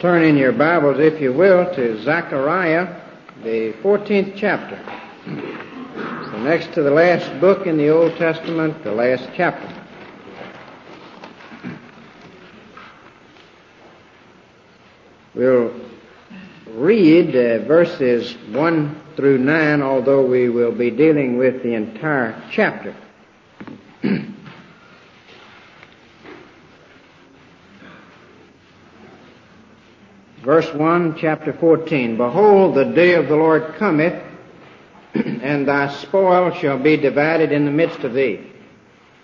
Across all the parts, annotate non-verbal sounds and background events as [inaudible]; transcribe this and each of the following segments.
Turn in your Bibles, if you will, to Zechariah, the 14th chapter. Next to the last book in the Old Testament, the last chapter. We'll read uh, verses 1 through 9, although we will be dealing with the entire chapter. Verse 1, chapter 14. Behold, the day of the Lord cometh, [clears throat] and thy spoil shall be divided in the midst of thee.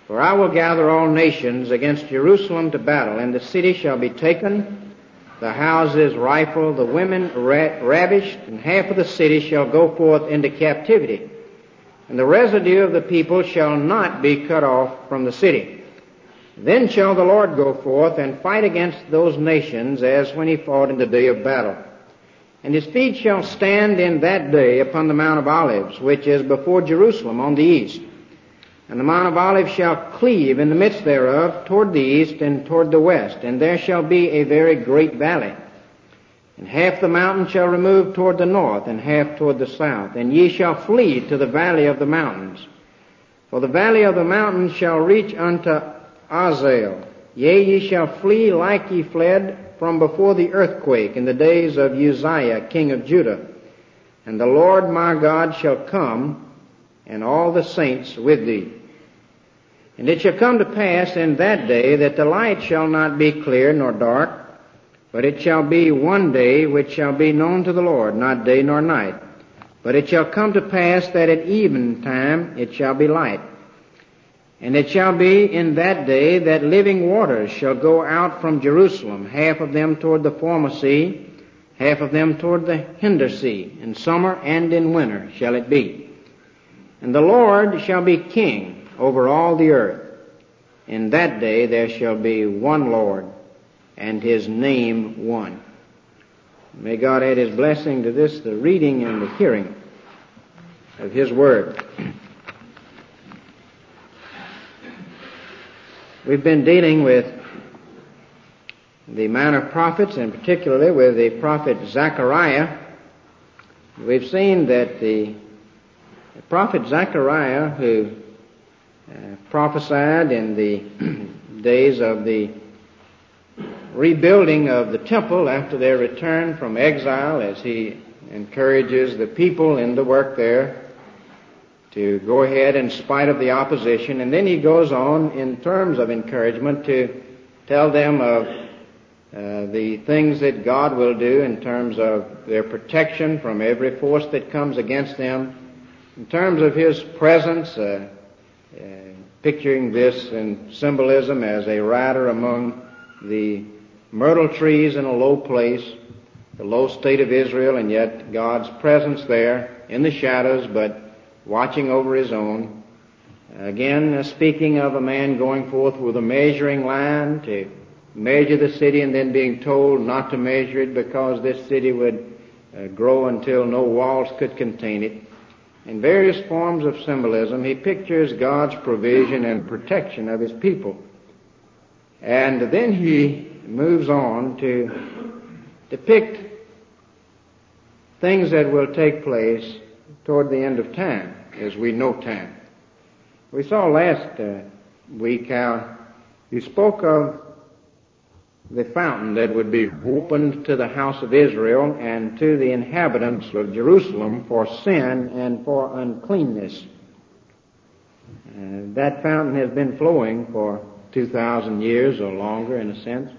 For I will gather all nations against Jerusalem to battle, and the city shall be taken, the houses rifled, the women ra- ravished, and half of the city shall go forth into captivity. And the residue of the people shall not be cut off from the city. Then shall the Lord go forth and fight against those nations as when he fought in the day of battle. And his feet shall stand in that day upon the Mount of Olives, which is before Jerusalem on the east. And the Mount of Olives shall cleave in the midst thereof toward the east and toward the west, and there shall be a very great valley. And half the mountain shall remove toward the north, and half toward the south, and ye shall flee to the valley of the mountains. For the valley of the mountains shall reach unto Azal. Yea, ye shall flee like ye fled from before the earthquake in the days of Uzziah, king of Judah. And the Lord my God shall come, and all the saints with thee. And it shall come to pass in that day that the light shall not be clear nor dark, but it shall be one day which shall be known to the Lord, not day nor night. But it shall come to pass that at even time it shall be light. And it shall be in that day that living waters shall go out from Jerusalem, half of them toward the former sea, half of them toward the hinder sea. In summer and in winter shall it be. And the Lord shall be king over all the earth. In that day there shall be one Lord, and his name one. May God add his blessing to this, the reading and the hearing of his word. [clears throat] We've been dealing with the minor prophets and particularly with the prophet Zechariah. We've seen that the, prophet Zechariah who uh, prophesied in the [clears throat] days of the rebuilding of the temple after their return from exile as he encourages the people in the work there to go ahead in spite of the opposition. And then he goes on in terms of encouragement to tell them of uh, the things that God will do in terms of their protection from every force that comes against them, in terms of His presence, uh, uh, picturing this in symbolism as a rider among the myrtle trees in a low place, the low state of Israel, and yet God's presence there in the shadows, but watching over his own. Again, uh, speaking of a man going forth with a measuring line to measure the city and then being told not to measure it because this city would uh, grow until no walls could contain it. In various forms of symbolism, he pictures God's provision and protection of his people. And then he moves on to depict things that will take place toward the end of time as we know time. We saw last uh, week how he spoke of the fountain that would be opened to the house of Israel and to the inhabitants of Jerusalem for sin and for uncleanness. Uh, that fountain has been flowing for 2,000 years or longer in a sense.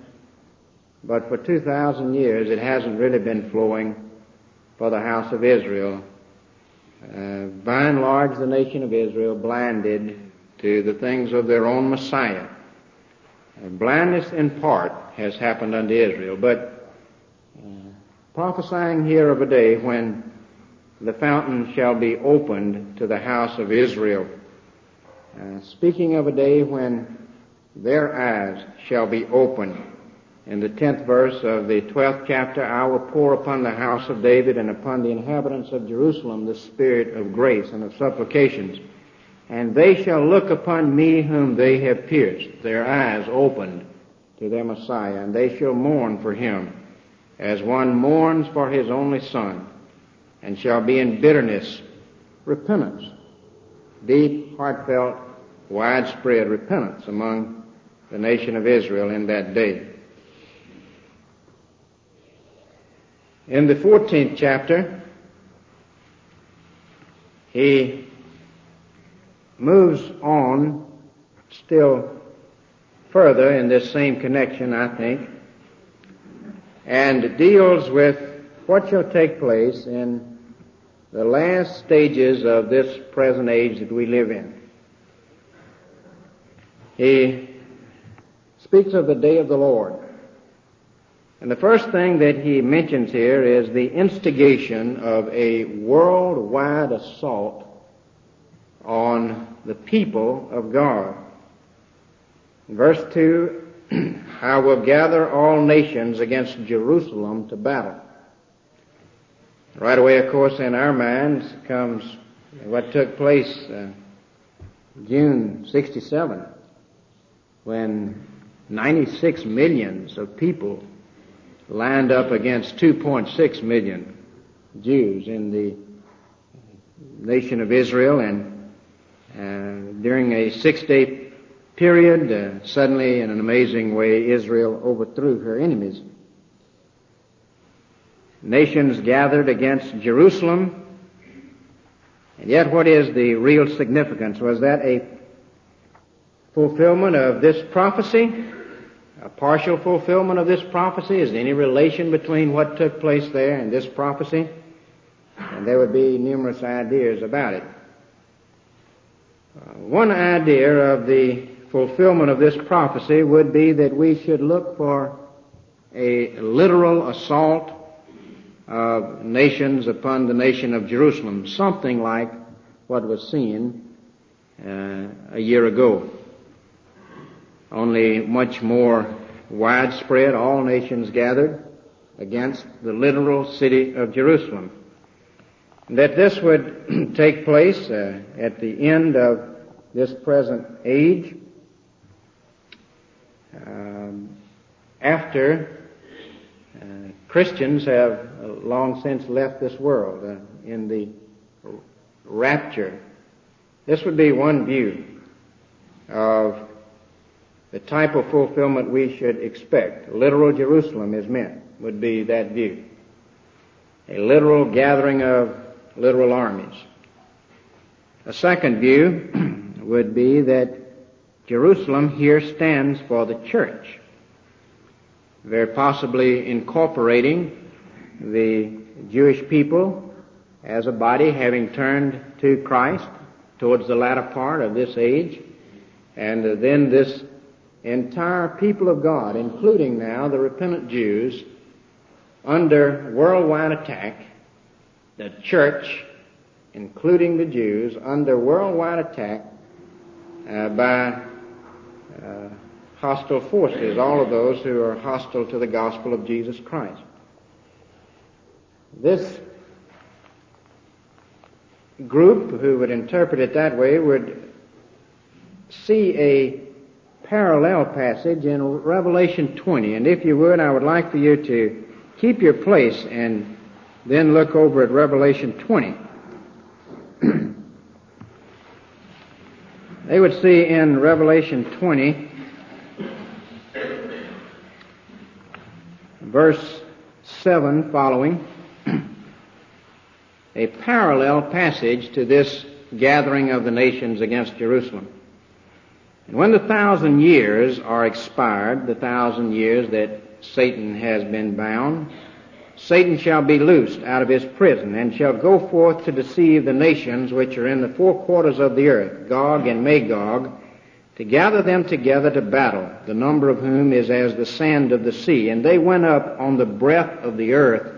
But for 2,000 years it hasn't really been flowing for the house of Israel uh, by and large, the nation of Israel blinded to the things of their own Messiah. And blindness in part has happened unto Israel, but uh, prophesying here of a day when the fountain shall be opened to the house of Israel. Uh, speaking of a day when their eyes shall be opened in the tenth verse of the twelfth chapter, I will pour upon the house of David and upon the inhabitants of Jerusalem the spirit of grace and of supplications. And they shall look upon me whom they have pierced, their eyes opened to their Messiah, and they shall mourn for him as one mourns for his only son, and shall be in bitterness, repentance, deep, heartfelt, widespread repentance among the nation of Israel in that day. In the 14th chapter, he moves on still further in this same connection, I think, and deals with what shall take place in the last stages of this present age that we live in. He speaks of the day of the Lord. And the first thing that he mentions here is the instigation of a worldwide assault on the people of God. verse 2, [clears throat] I will gather all nations against Jerusalem to battle. Right away, of course, in our minds comes what took place uh, June 67 when 96 millions of people lined up against 2.6 million Jews in the nation of Israel and uh, during a six day period, uh, suddenly in an amazing way, Israel overthrew her enemies. Nations gathered against Jerusalem, and yet what is the real significance? Was that a fulfillment of this prophecy? A partial fulfillment of this prophecy? Is there any relation between what took place there and this prophecy? And there would be numerous ideas about it. Uh, one idea of the fulfillment of this prophecy would be that we should look for a literal assault of nations upon the nation of Jerusalem, something like what was seen uh, a year ago. Only much more widespread, all nations gathered against the literal city of Jerusalem. That this would [clears throat] take place uh, at the end of this present age, um, after uh, Christians have long since left this world uh, in the rapture. This would be one view of the type of fulfillment we should expect. Literal Jerusalem is meant, would be that view. A literal gathering of literal armies. A second view [clears throat] would be that Jerusalem here stands for the church, very possibly incorporating the Jewish people as a body having turned to Christ towards the latter part of this age, and then this entire people of God, including now the repentant Jews, under worldwide attack, the church, including the Jews, under worldwide attack uh, by uh, hostile forces, all of those who are hostile to the gospel of Jesus Christ. This group who would interpret it that way would see a parallel passage in Revelation 20. And if you would, I would like for you to keep your place and then look over at Revelation 20. [clears throat] they would see in Revelation 20, verse 7 following, [clears throat] a parallel passage to this gathering of the nations against Jerusalem. And when the thousand years are expired, the thousand years that Satan has been bound, Satan shall be loosed out of his prison and shall go forth to deceive the nations which are in the four quarters of the earth, Gog and Magog, to gather them together to battle, the number of whom is as the sand of the sea. And they went up on the breadth of the earth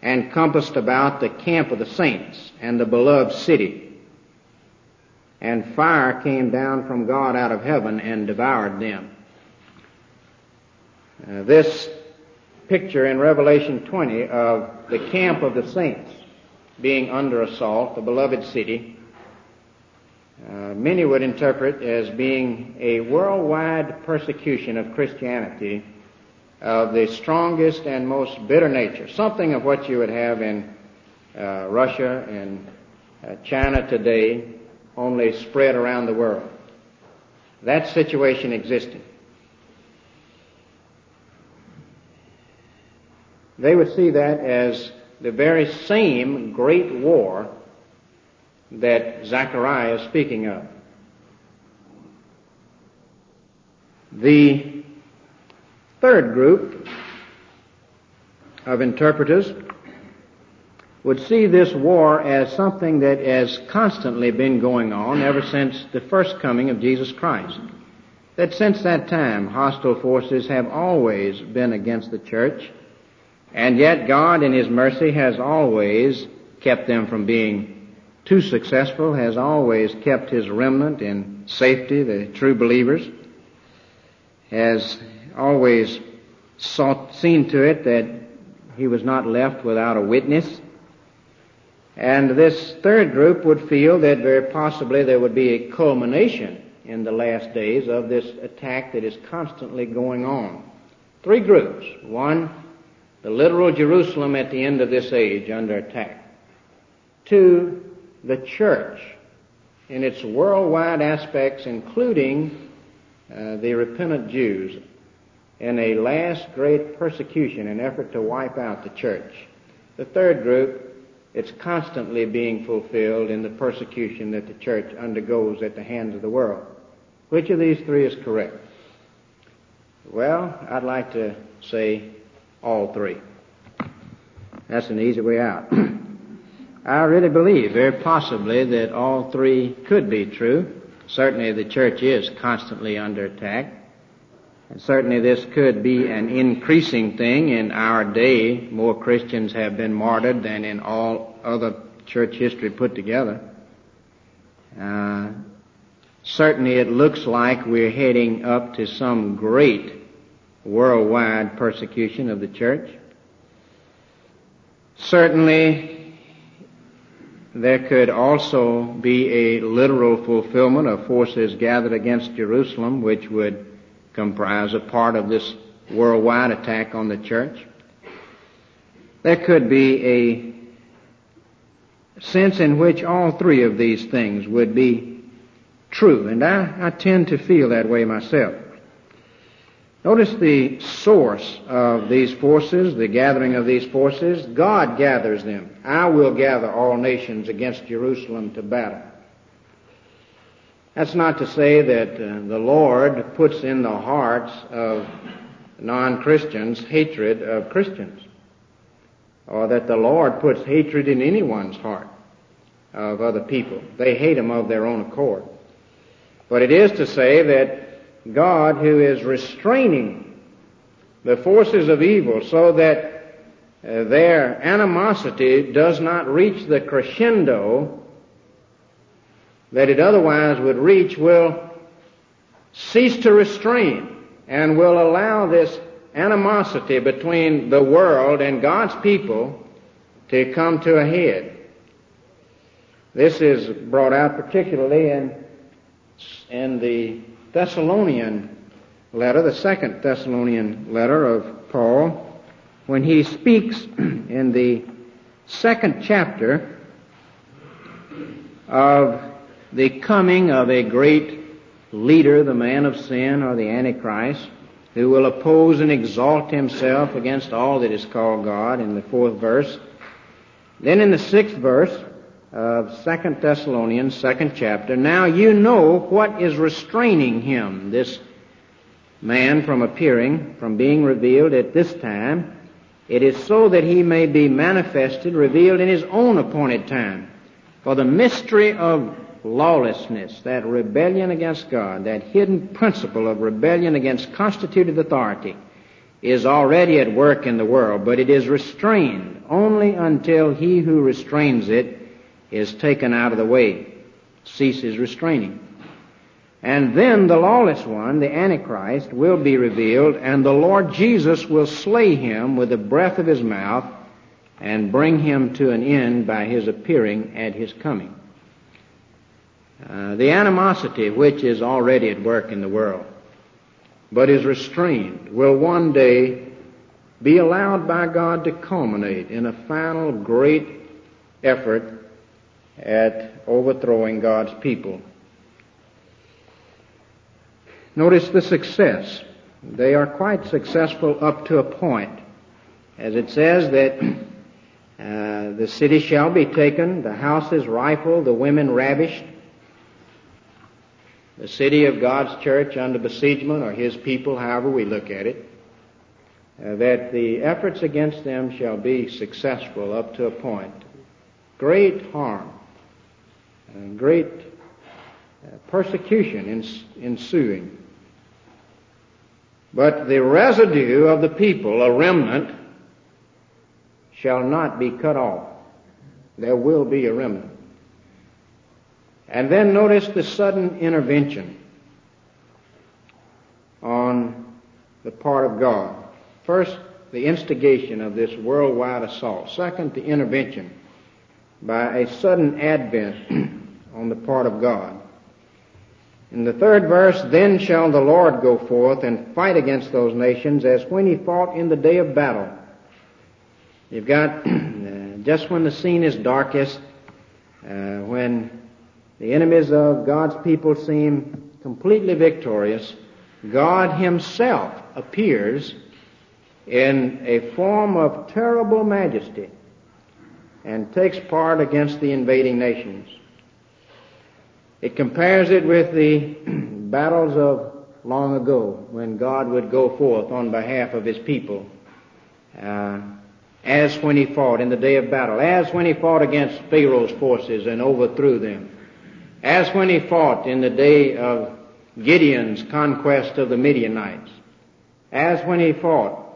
and compassed about the camp of the saints and the beloved city and fire came down from God out of heaven and devoured them. Uh, this picture in Revelation 20 of the camp of the saints being under assault, the beloved city, uh, many would interpret as being a worldwide persecution of Christianity of the strongest and most bitter nature, something of what you would have in uh, Russia and uh, China today, only spread around the world. That situation existed. They would see that as the very same great war that Zechariah is speaking of. The third group of interpreters would see this war as something that has constantly been going on ever since the first coming of Jesus Christ. That since that time, hostile forces have always been against the church, and yet God in His mercy has always kept them from being too successful, has always kept His remnant in safety, the true believers, has always sought, seen to it that He was not left without a witness. And this third group would feel that very possibly there would be a culmination in the last days of this attack that is constantly going on. Three groups. One, the literal Jerusalem at the end of this age under attack. Two, the church in its worldwide aspects, including uh, the repentant Jews, in a last great persecution, an effort to wipe out the church. The third group, it's constantly being fulfilled in the persecution that the church undergoes at the hands of the world. Which of these three is correct? Well, I'd like to say all three. That's an easy way out. [clears throat] I really believe very possibly that all three could be true. Certainly the church is constantly under attack. And certainly this could be an increasing thing in our day. More Christians have been martyred than in all other church history put together. Uh, certainly it looks like we're heading up to some great worldwide persecution of the church. Certainly, there could also be a literal fulfillment of forces gathered against Jerusalem, which would comprise a part of this worldwide attack on the church. There could be a sense in which all three of these things would be true, and I, I tend to feel that way myself. Notice the source of these forces, the gathering of these forces. God gathers them. I will gather all nations against Jerusalem to battle. That's not to say that uh, the Lord puts in the hearts of non-Christians hatred of Christians, or that the Lord puts hatred in anyone's heart of other people. They hate them of their own accord. But it is to say that God who is restraining the forces of evil so that uh, their animosity does not reach the crescendo that it otherwise would reach will cease to restrain and will allow this animosity between the world and God's people to come to a head. This is brought out particularly in, in the Thessalonian letter, the second Thessalonian letter of Paul, when he speaks [clears throat] in the second chapter of the coming of a great leader, the man of sin or the Antichrist, who will oppose and exalt himself against all that is called God in the fourth verse. Then in the sixth verse, of Second Thessalonians, second chapter. Now you know what is restraining him, this man, from appearing, from being revealed at this time. It is so that he may be manifested, revealed in his own appointed time. For the mystery of lawlessness, that rebellion against God, that hidden principle of rebellion against constituted authority, is already at work in the world, but it is restrained only until he who restrains it is taken out of the way, ceases restraining. And then the lawless one, the Antichrist, will be revealed, and the Lord Jesus will slay him with the breath of his mouth and bring him to an end by his appearing at his coming. Uh, the animosity which is already at work in the world, but is restrained, will one day be allowed by God to culminate in a final great effort at overthrowing God's people. Notice the success. They are quite successful up to a point. As it says that [clears throat] uh, the city shall be taken, the houses rifled, the women ravished, the city of God's church under besiegement, or His people, however we look at it, uh, that the efforts against them shall be successful up to a point. Great harm, and great uh, persecution ensuing. But the residue of the people, a remnant, shall not be cut off. There will be a remnant. And then notice the sudden intervention on the part of God. First, the instigation of this worldwide assault. Second, the intervention by a sudden advent [clears throat] on the part of God. In the third verse, then shall the Lord go forth and fight against those nations as when he fought in the day of battle. You've got [clears throat] just when the scene is darkest, uh, when the enemies of God's people seem completely victorious, God Himself appears in a form of terrible majesty and takes part against the invading nations. It compares it with the [clears throat] battles of long ago when God would go forth on behalf of His people. Uh, as when he fought in the day of battle, as when he fought against Pharaoh's forces and overthrew them, as when he fought in the day of Gideon's conquest of the Midianites, as when he fought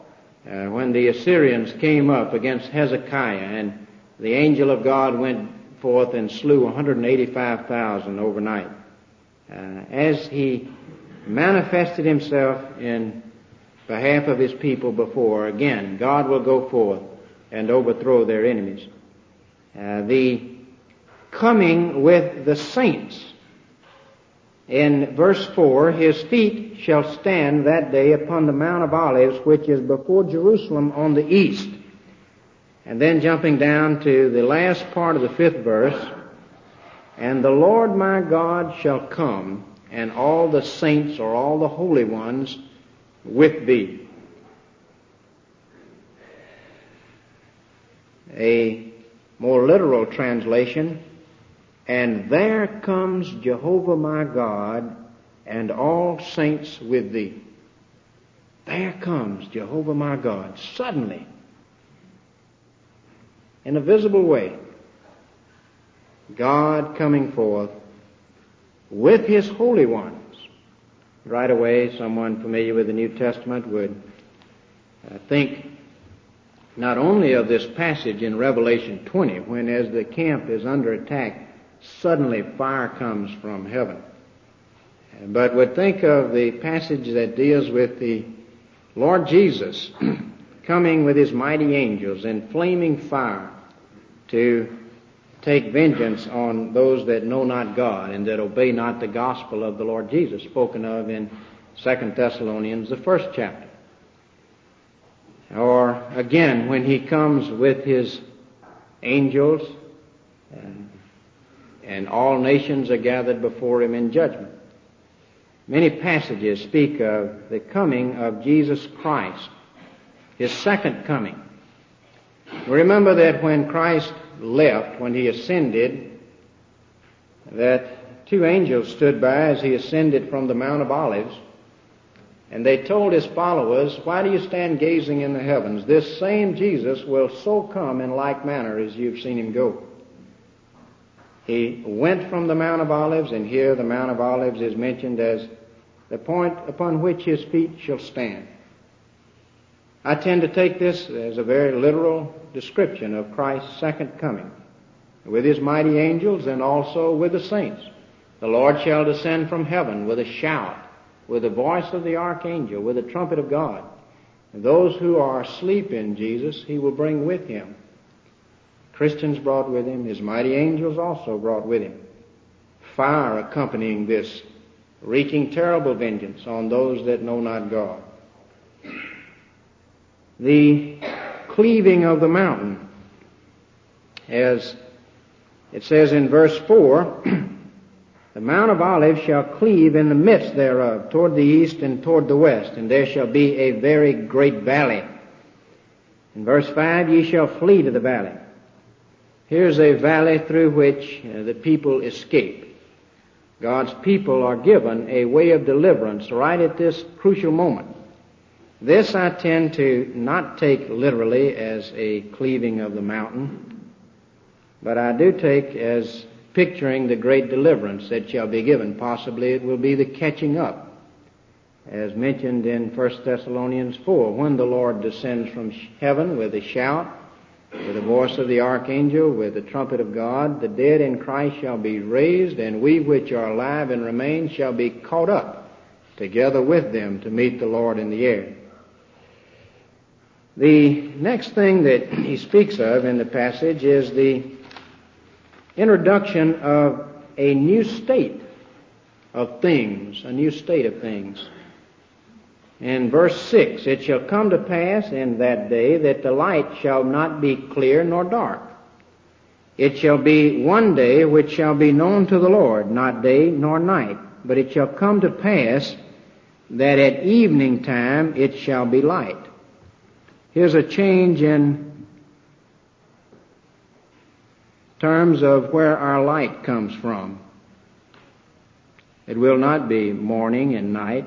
uh, when the Assyrians came up against Hezekiah and the angel of God went forth and slew 185,000 overnight. Uh, as he manifested himself in behalf of his people before, again, God will go forth and overthrow their enemies. Uh, the coming with the saints. In verse 4, his feet shall stand that day upon the Mount of Olives, which is before Jerusalem on the east. And then jumping down to the last part of the fifth verse, and the Lord my God shall come, and all the saints or all the holy ones with thee. A more literal translation, and there comes Jehovah my God and all saints with thee. There comes Jehovah my God suddenly in a visible way. God coming forth with his holy ones. Right away, someone familiar with the New Testament would uh, think not only of this passage in Revelation 20, when as the camp is under attack, suddenly fire comes from heaven, but would think of the passage that deals with the Lord Jesus [clears throat] coming with his mighty angels in flaming fire to take vengeance on those that know not God and that obey not the gospel of the Lord Jesus, spoken of in 2 Thessalonians, the first chapter. Or again, when he comes with his angels and all nations are gathered before him in judgment. Many passages speak of the coming of Jesus Christ, his second coming. Remember that when Christ left, when he ascended, that two angels stood by as he ascended from the Mount of Olives and they told his followers, Why do you stand gazing in the heavens? This same Jesus will so come in like manner as you've seen him go. He went from the Mount of Olives, and here the Mount of Olives is mentioned as the point upon which his feet shall stand. I tend to take this as a very literal description of Christ's second coming, with his mighty angels and also with the saints. The Lord shall descend from heaven with a shout with the voice of the archangel, with the trumpet of God. And those who are asleep in Jesus, he will bring with him. Christians brought with him, his mighty angels also brought with him. Fire accompanying this, wreaking terrible vengeance on those that know not God. the cleaving of the mountain. As it says in verse 4, [clears throat] the Mount of Olives shall cleave in the midst thereof, toward the east and toward the west, and there shall be a very great valley. In verse 5, ye shall flee to the valley. Here's a valley through which uh, the people escape. God's people are given a way of deliverance right at this crucial moment. This I tend to not take literally as a cleaving of the mountain, but I do take as picturing the great deliverance that shall be given. Possibly it will be the catching up as mentioned in 1 Thessalonians 4, when the Lord descends from heaven with a shout, with the voice of the archangel, with the trumpet of God, the dead in Christ shall be raised, and we which are alive and remain shall be caught up together with them to meet the Lord in the air. The next thing that he speaks of in the passage is the introduction of a new state of things, a new state of things. In verse 6, it shall come to pass in that day that the light shall not be clear nor dark. It shall be one day which shall be known to the Lord, not day nor night. But it shall come to pass that at evening time it shall be light. Here's a change in terms of where our light comes from. It will not be morning and night.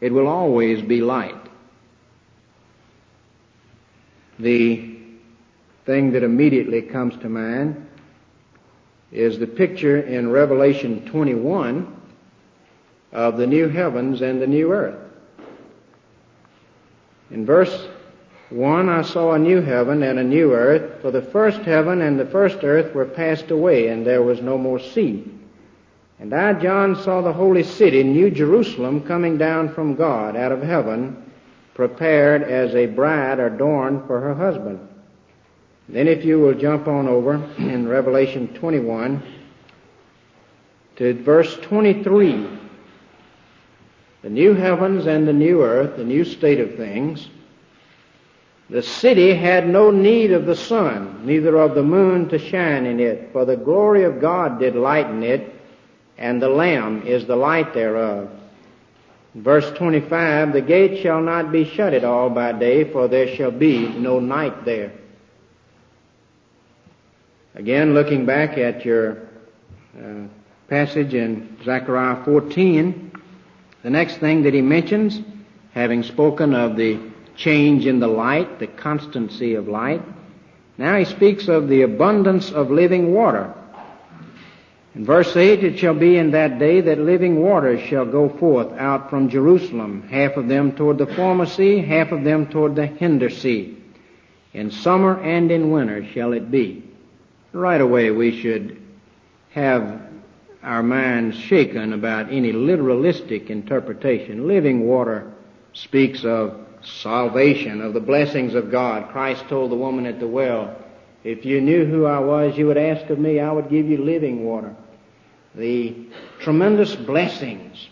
It will always be light. The thing that immediately comes to mind is the picture in Revelation 21 of the new heavens and the new earth. In verse 1, I saw a new heaven and a new earth, for the first heaven and the first earth were passed away, and there was no more sea. And I, John, saw the holy city, New Jerusalem, coming down from God out of heaven, prepared as a bride adorned for her husband. Then if you will jump on over [clears throat] in Revelation 21 to verse 23. The new heavens and the new earth, the new state of things. The city had no need of the sun, neither of the moon to shine in it, for the glory of God did lighten it, and the Lamb is the light thereof. Verse 25, the gate shall not be shut at all by day, for there shall be no night there. Again, looking back at your uh, passage in Zechariah 14, the next thing that he mentions, having spoken of the change in the light, the constancy of light, now he speaks of the abundance of living water. In verse 8, it shall be in that day that living waters shall go forth out from Jerusalem, half of them toward the former sea, half of them toward the hinder sea. In summer and in winter shall it be. Right away we should have our minds shaken about any literalistic interpretation. Living water speaks of salvation, of the blessings of God. Christ told the woman at the well, if you knew who I was, you would ask of me, I would give you living water the tremendous blessings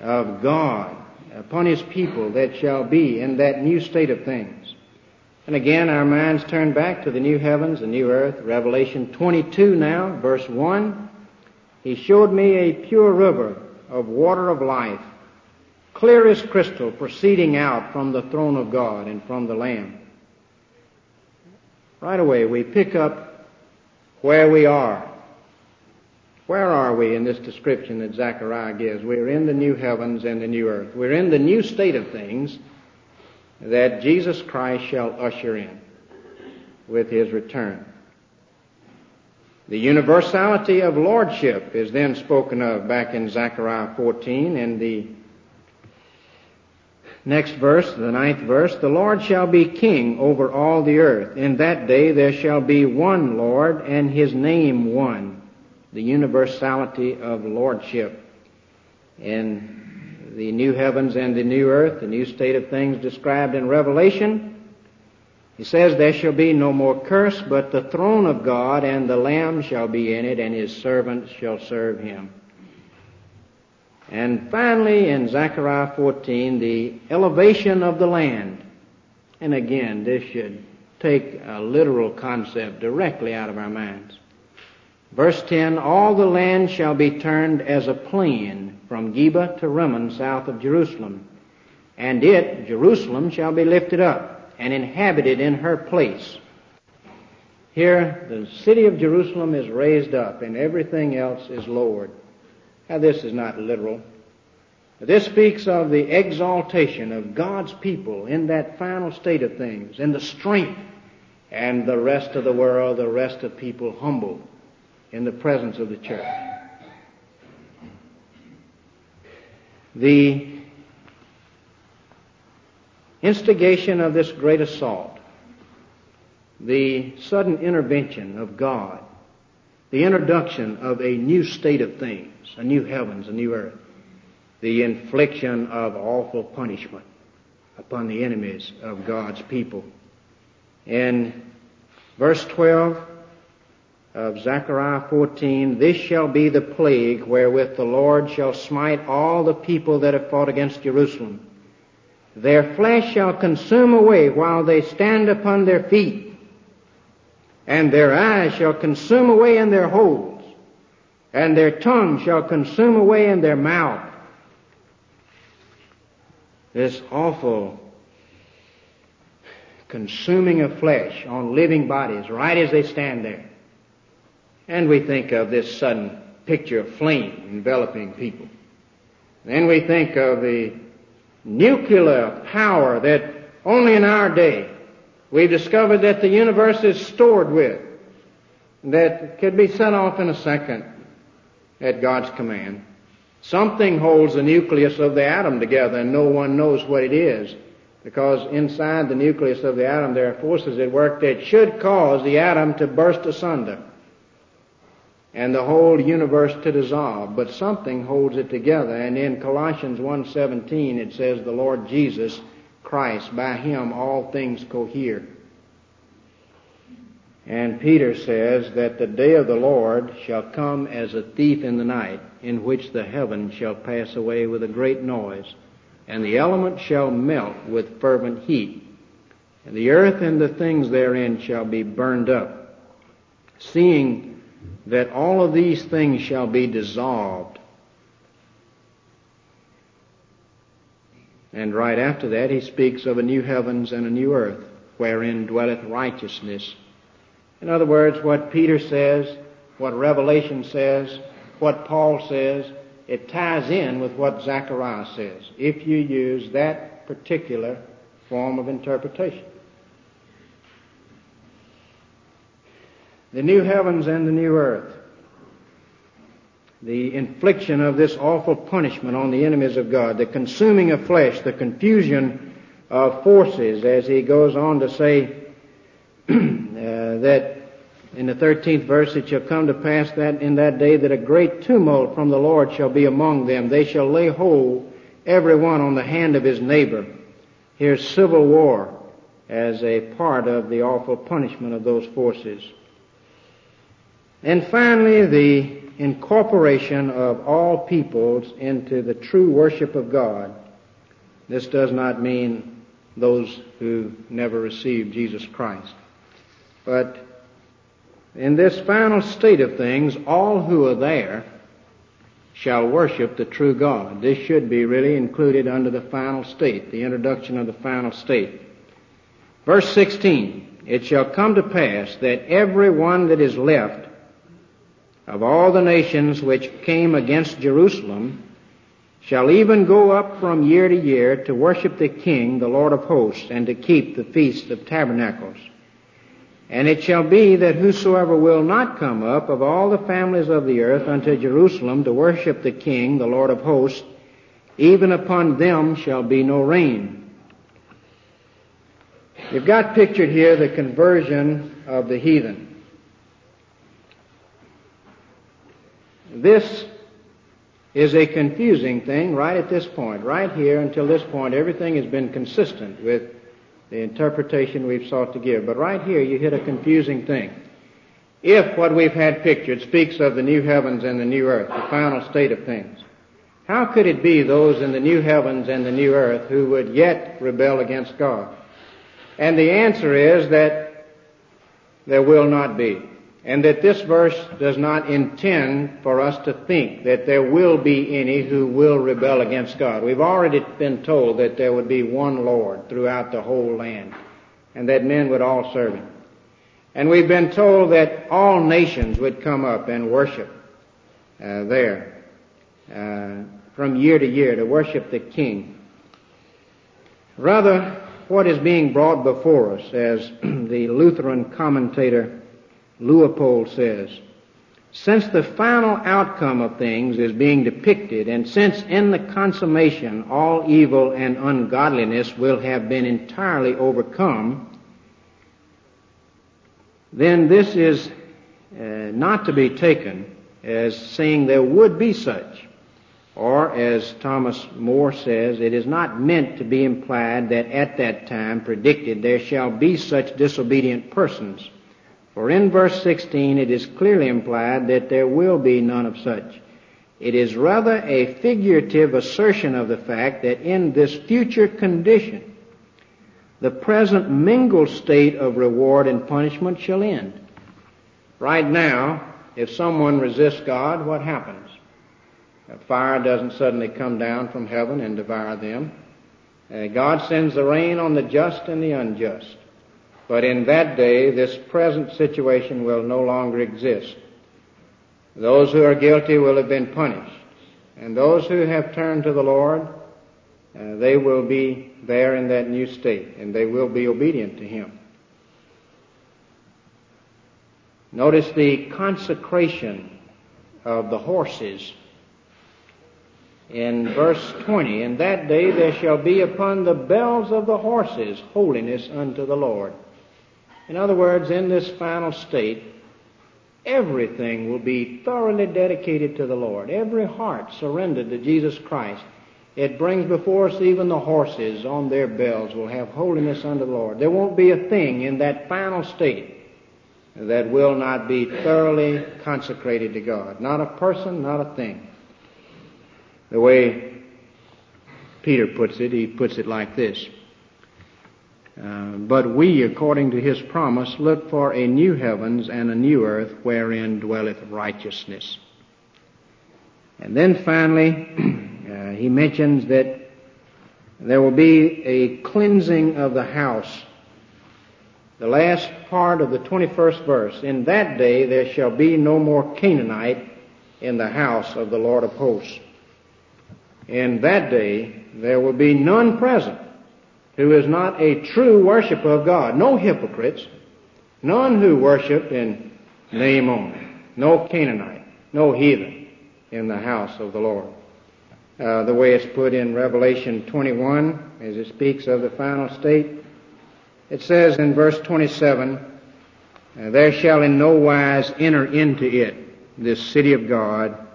of God upon His people that shall be in that new state of things. And again, our minds turn back to the new heavens, the new earth, Revelation 22 now, verse 1. He showed me a pure river of water of life, clear as crystal, proceeding out from the throne of God and from the Lamb. Right away, we pick up where we are where are we in this description that Zechariah gives? We're in the new heavens and the new earth. We're in the new state of things that Jesus Christ shall usher in with his return. The universality of lordship is then spoken of back in Zechariah 14 in the next verse, the ninth verse, the Lord shall be king over all the earth. In that day there shall be one Lord and his name one the universality of lordship in the new heavens and the new earth, the new state of things described in Revelation. He says, There shall be no more curse, but the throne of God and the Lamb shall be in it, and his servants shall serve him. And finally, in Zechariah 14, the elevation of the land. And again, this should take a literal concept directly out of our minds. Verse 10, All the land shall be turned as a plain from Geba to Rimmon south of Jerusalem. And it, Jerusalem, shall be lifted up and inhabited in her place. Here, the city of Jerusalem is raised up and everything else is lowered. Now this is not literal. This speaks of the exaltation of God's people in that final state of things, in the strength, and the rest of the world, the rest of people humble in the presence of the church. The instigation of this great assault, the sudden intervention of God, the introduction of a new state of things, a new heavens, a new earth, the infliction of awful punishment upon the enemies of God's people. In verse 12 of Zechariah 14, this shall be the plague wherewith the Lord shall smite all the people that have fought against Jerusalem. Their flesh shall consume away while they stand upon their feet, and their eyes shall consume away in their holes, and their tongue shall consume away in their mouth this awful consuming of flesh on living bodies right as they stand there. And we think of this sudden picture of flame enveloping people. Then we think of the nuclear power that only in our day we've discovered that the universe is stored with, that could be set off in a second at God's command. Something holds the nucleus of the atom together and no one knows what it is. Because inside the nucleus of the atom there are forces at work that should cause the atom to burst asunder and the whole universe to dissolve. But something holds it together. And in Colossians 1.17 it says the Lord Jesus Christ, by him all things cohere. And Peter says that the day of the Lord shall come as a thief in the night, in which the heavens shall pass away with a great noise, and the elements shall melt with fervent heat, and the earth and the things therein shall be burned up. Seeing that all of these things shall be dissolved. And right after that, he speaks of a new heavens and a new earth, wherein dwelleth righteousness in other words, what Peter says, what Revelation says, what Paul says, it ties in with what Zechariah says, if you use that particular form of interpretation. The new heavens and the new earth. The infliction of this awful punishment on the enemies of God, the consuming of flesh, the confusion of forces, as he goes on to say, [clears throat] Uh, that in the 13th verse, it shall come to pass that in that day that a great tumult from the Lord shall be among them. They shall lay hold every one on the hand of his neighbor. Here's civil war as a part of the awful punishment of those forces. And finally, the incorporation of all peoples into the true worship of God. This does not mean those who never received Jesus Christ. But in this final state of things, all who are there shall worship the true God. This should be really included under the final state, the introduction of the final state. Verse 16, it shall come to pass that every one that is left of all the nations which came against Jerusalem shall even go up from year to year to worship the King, the Lord of hosts, and to keep the feast of tabernacles. And it shall be that whosoever will not come up of all the families of the earth unto Jerusalem to worship the King, the Lord of hosts, even upon them shall be no rain. You've got pictured here the conversion of the heathen. This is a confusing thing right at this point. Right here until this point, everything has been consistent with the interpretation we've sought to give. But right here you hit a confusing thing. If what we've had pictured speaks of the new heavens and the new earth, the final state of things, how could it be those in the new heavens and the new earth who would yet rebel against God? And the answer is that there will not be. And that this verse does not intend for us to think that there will be any who will rebel against God. We've already been told that there would be one Lord throughout the whole land and that men would all serve Him. And we've been told that all nations would come up and worship uh, there uh, from year to year to worship the King. Rather, what is being brought before us, as [clears throat] the Lutheran commentator Leupold says, since the final outcome of things is being depicted, and since in the consummation all evil and ungodliness will have been entirely overcome, then this is uh, not to be taken as saying there would be such. Or, as Thomas Moore says, it is not meant to be implied that at that time predicted there shall be such disobedient persons. For in verse 16 it is clearly implied that there will be none of such. It is rather a figurative assertion of the fact that in this future condition, the present mingled state of reward and punishment shall end. Right now, if someone resists God, what happens? fire doesn't suddenly come down from heaven and devour them. Uh, God sends the rain on the just and the unjust. But in that day, this present situation will no longer exist. Those who are guilty will have been punished. And those who have turned to the Lord, uh, they will be there in that new state, and they will be obedient to Him. Notice the consecration of the horses in verse 20, In that day there shall be upon the bells of the horses holiness unto the Lord. In other words, in this final state, everything will be thoroughly dedicated to the Lord. Every heart surrendered to Jesus Christ. It brings before us even the horses on their bells will have holiness unto the Lord. There won't be a thing in that final state that will not be thoroughly consecrated to God. Not a person, not a thing. The way Peter puts it, he puts it like this. Uh, but we, according to his promise, look for a new heavens and a new earth wherein dwelleth righteousness. And then finally, [clears throat] uh, he mentions that there will be a cleansing of the house. The last part of the 21st verse. In that day there shall be no more Canaanite in the house of the Lord of hosts in that day there will be none present who is not a true worshiper of God. No hypocrites, none who worship in name only, no Canaanite, no heathen in the house of the Lord. Uh, the way it's put in Revelation 21, as it speaks of the final state, it says in verse 27, uh, There shall in no wise enter into it, this city of God,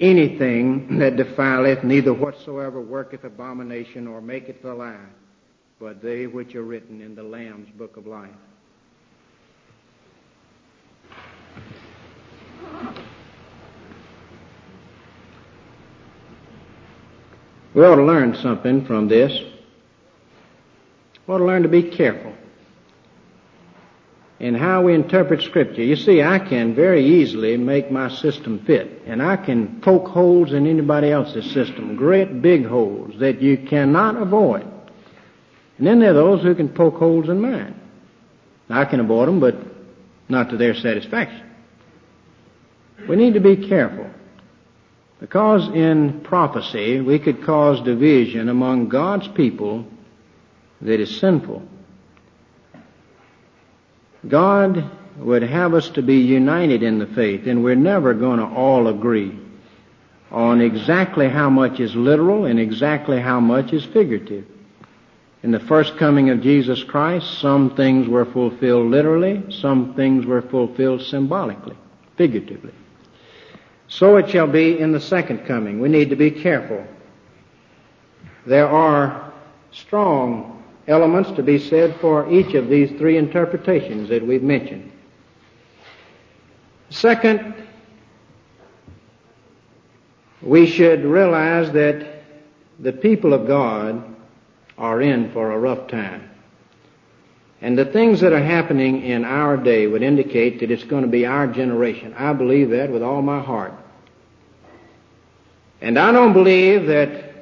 anything that defileth, neither whatsoever worketh abomination or maketh a lie, but they which are written in the Lamb's book of life. We ought to learn something from this. We ought to learn to be careful in how we interpret Scripture. You see, I can very easily make my system fit, and I can poke holes in anybody else's system, great big holes that you cannot avoid. And then there are those who can poke holes in mine. I can avoid them, but not to their satisfaction. We need to be careful. Because in prophecy, we could cause division among God's people that is sinful. God would have us to be united in the faith, and we're never going to all agree on exactly how much is literal and exactly how much is figurative. In the first coming of Jesus Christ, some things were fulfilled literally, some things were fulfilled symbolically, figuratively. So it shall be in the second coming. We need to be careful. There are strong elements to be said for each of these three interpretations that we've mentioned. Second, we should realize that the people of God are in for a rough time. And the things that are happening in our day would indicate that it's going to be our generation. I believe that with all my heart. And I don't believe that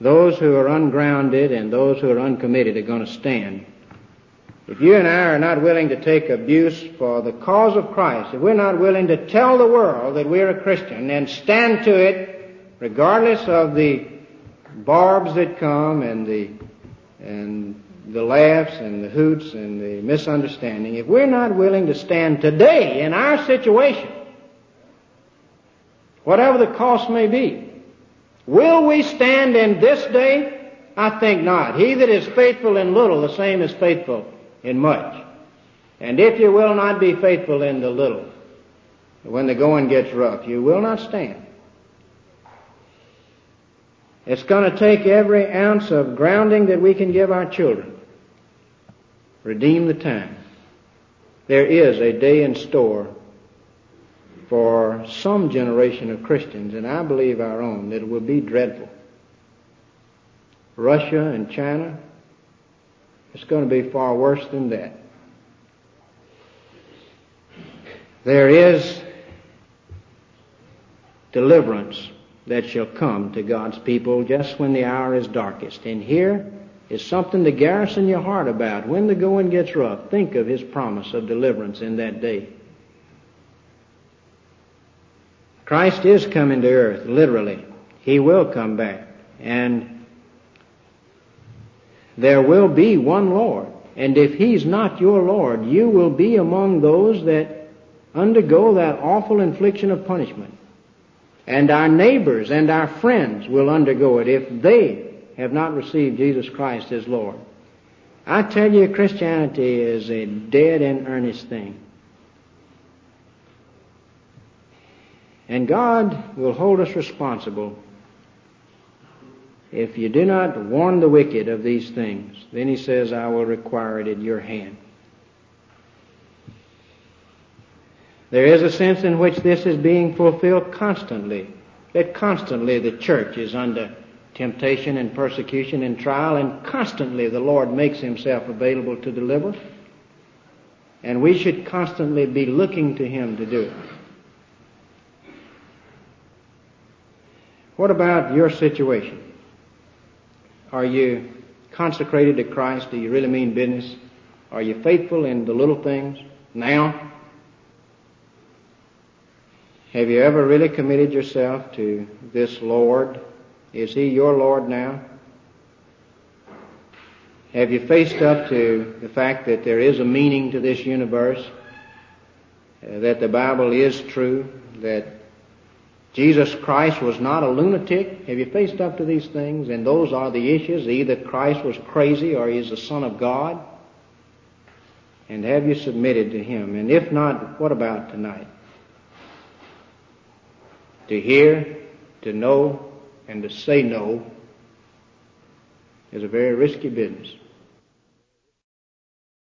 those who are ungrounded and those who are uncommitted are going to stand. If you and I are not willing to take abuse for the cause of Christ, if we're not willing to tell the world that we're a Christian and stand to it regardless of the barbs that come and the and the laughs and the hoots and the misunderstanding, if we're not willing to stand today in our situation, whatever the cost may be, will we stand in this day? I think not. He that is faithful in little, the same is faithful in much. And if you will not be faithful in the little, when the going gets rough, you will not stand. It's going to take every ounce of grounding that we can give our children. Redeem the time. There is a day in store for some generation of Christians, and I believe our own, that will be dreadful. Russia and China, it's going to be far worse than that. There is deliverance that shall come to God's people just when the hour is darkest. And here is something to garrison your heart about. When the going gets rough, think of His promise of deliverance in that day. Christ is coming to earth, literally. He will come back. And there will be one Lord. And if He's not your Lord, you will be among those that undergo that awful infliction of punishment. And our neighbors and our friends will undergo it if they have not received Jesus Christ as Lord. I tell you, Christianity is a dead and earnest thing. And God will hold us responsible if you do not warn the wicked of these things. Then He says, I will require it at your hand. There is a sense in which this is being fulfilled constantly. That constantly the church is under temptation and persecution and trial, and constantly the Lord makes Himself available to deliver. And we should constantly be looking to Him to do it. What about your situation? Are you consecrated to Christ? Do you really mean business? Are you faithful in the little things now? Have you ever really committed yourself to this Lord? Is He your Lord now? Have you faced up to the fact that there is a meaning to this universe? Uh, that the Bible is true? That Jesus Christ was not a lunatic? Have you faced up to these things? And those are the issues. Either Christ was crazy or He is the Son of God. And have you submitted to Him? And if not, what about tonight? To hear, to know, and to say no is a very risky business.